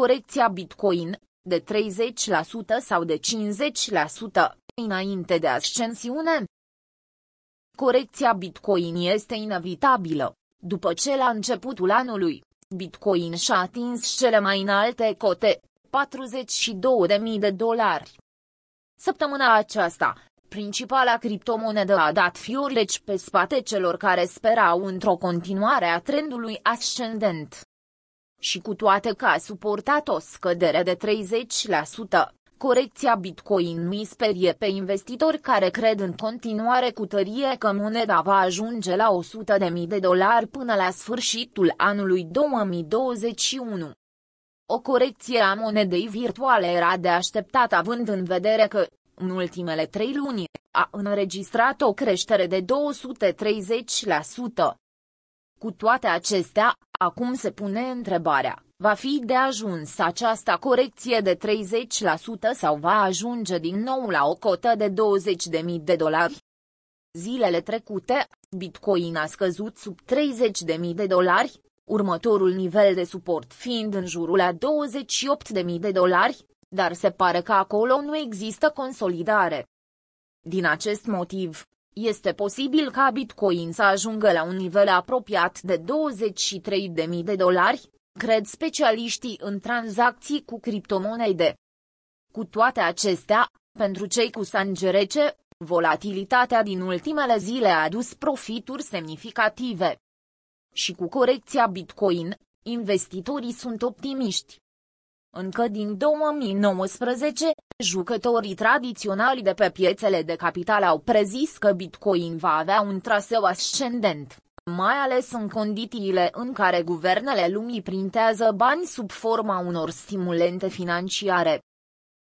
corecția Bitcoin, de 30% sau de 50%, înainte de ascensiune. Corecția Bitcoin este inevitabilă. După ce la începutul anului, Bitcoin și-a atins cele mai înalte cote, 42.000 de dolari. Săptămâna aceasta, principala criptomonedă a dat fioreci pe spate celor care sperau într-o continuare a trendului ascendent. Și cu toate că a suportat o scădere de 30%, corecția Bitcoin mi sperie pe investitori care cred în continuare cu tărie că moneda va ajunge la 100.000 de dolari până la sfârșitul anului 2021. O corecție a monedei virtuale era de așteptat având în vedere că, în ultimele trei luni, a înregistrat o creștere de 230%. Cu toate acestea, acum se pune întrebarea, va fi de ajuns această corecție de 30% sau va ajunge din nou la o cotă de 20.000 de dolari? Zilele trecute, Bitcoin a scăzut sub 30.000 de dolari, următorul nivel de suport fiind în jurul a 28.000 de dolari, dar se pare că acolo nu există consolidare. Din acest motiv, este posibil ca Bitcoin să ajungă la un nivel apropiat de 23.000 de dolari, cred specialiștii în tranzacții cu criptomonede. Cu toate acestea, pentru cei cu rece, volatilitatea din ultimele zile a adus profituri semnificative. Și cu corecția Bitcoin, investitorii sunt optimiști. Încă din 2019, jucătorii tradiționali de pe piețele de capital au prezis că Bitcoin va avea un traseu ascendent, mai ales în condițiile în care guvernele lumii printează bani sub forma unor stimulente financiare.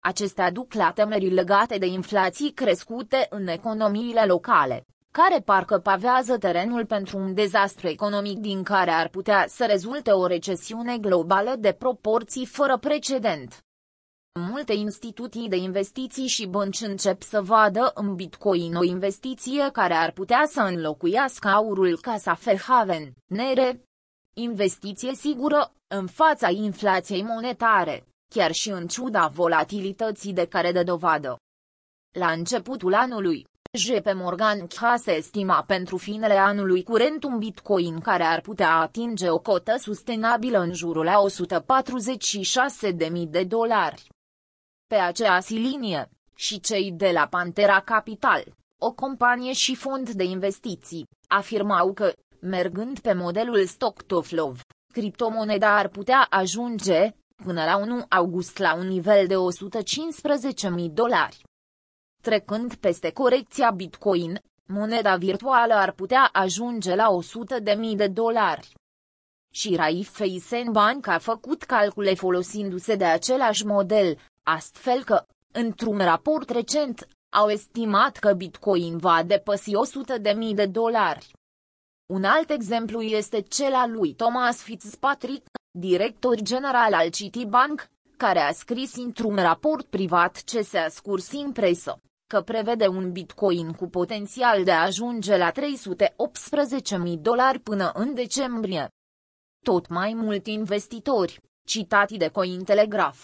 Acestea duc la temeri legate de inflații crescute în economiile locale, care parcă pavează terenul pentru un dezastru economic din care ar putea să rezulte o recesiune globală de proporții fără precedent. Multe instituții de investiții și bănci încep să vadă în Bitcoin o investiție care ar putea să înlocuiască aurul ca safe haven, nere. Investiție sigură, în fața inflației monetare, chiar și în ciuda volatilității de care dă dovadă. La începutul anului, JP Morgan Chase estima pentru finele anului curent un bitcoin care ar putea atinge o cotă sustenabilă în jurul a 146.000 de dolari. Pe aceeași linie, și cei de la Pantera Capital, o companie și fond de investiții, afirmau că, mergând pe modelul stock to flow, criptomoneda ar putea ajunge, până la 1 august la un nivel de 115.000 dolari. Trecând peste corecția Bitcoin, moneda virtuală ar putea ajunge la 100.000 de dolari. Și Raif Bank a făcut calcule folosindu-se de același model, astfel că, într-un raport recent, au estimat că Bitcoin va depăși 100.000 de dolari. Un alt exemplu este cel al lui Thomas Fitzpatrick, director general al Citibank, care a scris într-un raport privat ce se a scurs în presă că prevede un bitcoin cu potențial de a ajunge la 318.000 dolari până în decembrie. Tot mai mulți investitori, citati de Cointelegraph,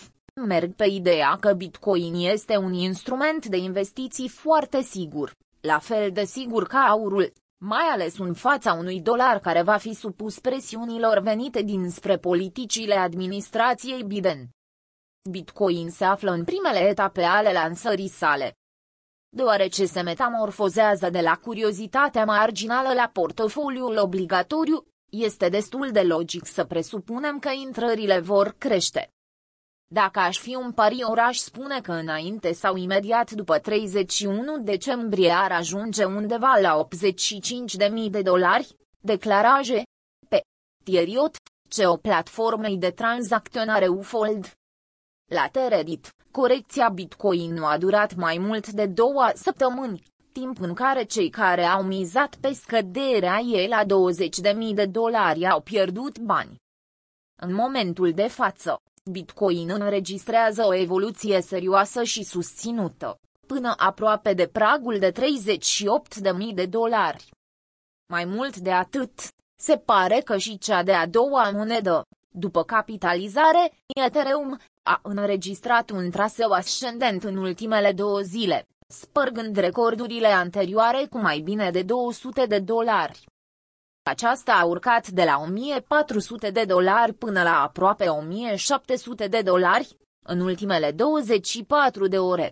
merg pe ideea că bitcoin este un instrument de investiții foarte sigur, la fel de sigur ca aurul, mai ales în fața unui dolar care va fi supus presiunilor venite dinspre politicile administrației Biden. Bitcoin se află în primele etape ale lansării sale, deoarece se metamorfozează de la curiozitatea marginală la portofoliul obligatoriu, este destul de logic să presupunem că intrările vor crește. Dacă aș fi un pari oraș spune că înainte sau imediat după 31 decembrie ar ajunge undeva la 85.000 de dolari, declaraje, pe Tieriot, ce o platformei de tranzacționare Ufold. La Teredit, Corecția Bitcoin nu a durat mai mult de două săptămâni, timp în care cei care au mizat pe scăderea ei la 20.000 de dolari au pierdut bani. În momentul de față, Bitcoin înregistrează o evoluție serioasă și susținută, până aproape de pragul de 38.000 de dolari. Mai mult de atât, se pare că și cea de-a doua monedă, După capitalizare, Ethereum a înregistrat un traseu ascendent în ultimele două zile, spărgând recordurile anterioare cu mai bine de 200 de dolari. Aceasta a urcat de la 1400 de dolari până la aproape 1700 de dolari, în ultimele 24 de ore.